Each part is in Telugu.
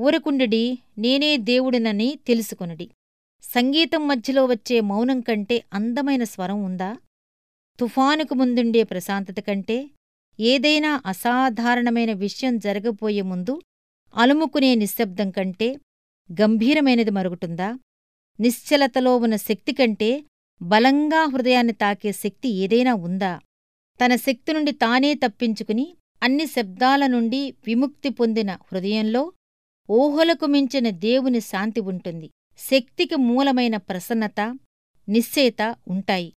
మేలుకొండి నేనే దేవుడినని తెలుసుకొనుడి. సంగీతం మధ్యలో వచ్చే మౌనం కంటే అందమైన స్వరం ఉందా? తుఫానుకు ముందుండే ప్రశాంతత కంటే ఏదైనా అసాధారణమైన విషయం జరగబోయే ముందు అలుముకునే నిశ్శబ్దం కంటే గంభీరమైనది మరుగుటుందా నిశ్చలతలో ఉన్న శక్తి కంటే బలంగా హృదయాన్ని తాకే శక్తి ఏదైనా ఉందా? తన శక్తి నుండి తానే తప్పించుకుని అన్ని శబ్దాల నుండి విముక్తి పొందిన హృదయంలో ఊహలకు మించిన దేవుని శాంతి ఉంటుంది. శక్తికి మూలమైన ప్రసన్నత నిశ్చయత ఉంటాయి.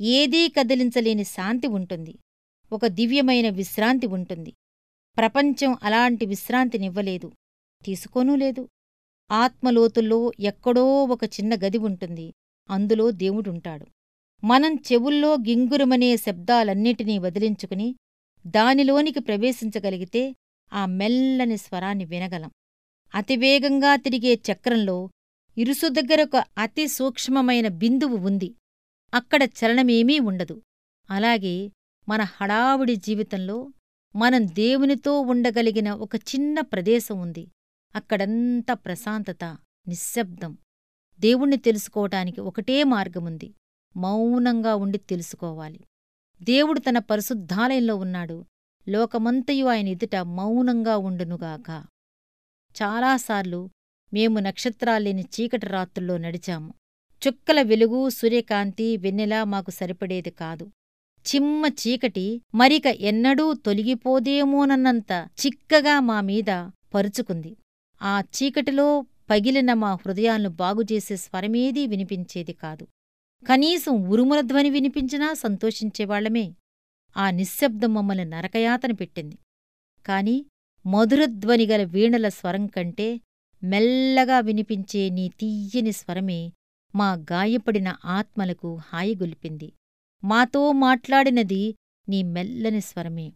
ఏదీ కదిలించలేని శాంతి ఉంటుంది. ఒక దివ్యమైన విశ్రాంతి ఉంటుంది. ప్రపంచం అలాంటి విశ్రాంతినివ్వలేదు. తీసుకోనూ లేదు. ఆత్మలోతుల్లో ఎక్కడో ఒక చిన్న గది ఉంటుంది. అందులో దేవుడుంటాడు. మనం చెవుల్లో గింగురమనే శబ్దాలన్నిటినీ వదిలించుకుని దానిలోనికి ప్రవేశించగలిగితే ఆ మెల్లని స్వరాన్ని వినగలం. అతివేగంగా తిరిగే చక్రంలో ఇరుసు దగ్గరొక అతి సూక్ష్మమైన బిందువు ఉంది. అక్కడ చలనమేమీ ఉండదు. అలాగే మన హడావుడి జీవితంలో మనం దేవునితో ఉండగలిగిన ఒక చిన్న ప్రదేశం ఉంది. అక్కడంతా ప్రశాంతత నిశ్శబ్దం. దేవుణ్ణి తెలుసుకోవటానికి ఒకటే మార్గముంది మౌనంగా ఉండి తెలుసుకోవాలి. దేవుడు తన పరిశుద్ధాలయంలో ఉన్నాడు. లోకమంతయు ఆయన ఎదుట మౌనంగా ఉండునుగాక. చాలాసార్లు మేము నక్షత్రాల్లేని చీకటి రాత్రుల్లో నడిచాము. చుక్కల వెలుగు సూర్యకాంతి వెన్నెలా మాకు సరిపడేది కాదు. చిమ్మ చీకటి మరిక ఎన్నడూ తొలగిపోదేమోనన్నంత చిక్కగా మామీద పరుచుకుంది. ఆ చీకటిలో పగిలిన మా హృదయాలను బాగుచేసే స్వరమేదీ వినిపించేది కాదు. కనీసం ఉరుముల ధ్వని వినిపించినా సంతోషించేవాళ్ళమే. ఆ నిశ్శబ్దం మమ్మల్ని నరకయాతన పెట్టింది. కాని మధురధ్వనిగల వీణల స్వరం కంటే మెల్లగా వినిపించే నీ తీయ్యని స్వరమే మా గాయపడిన ఆత్మలకు హాయిగొల్పింది. మాతో మాట్లాడినది నీ మెల్లని స్వరమే.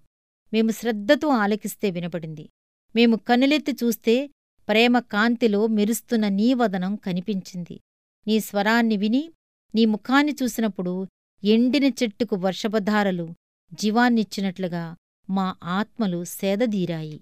మేము శ్రద్ధతో ఆలకిస్తే వినపడింది. మేము కనులెత్తి చూస్తే ప్రేమ కాంతిలో మెరుస్తున్న నీ వదనం కనిపించింది. నీ స్వరాన్ని విని నీ ముఖాన్ని చూసినప్పుడు ఎండిన చెట్టుకు వర్షపధారలు జీవాన్నిచ్చినట్లుగా మా ఆత్మలు సేదదీరాయి.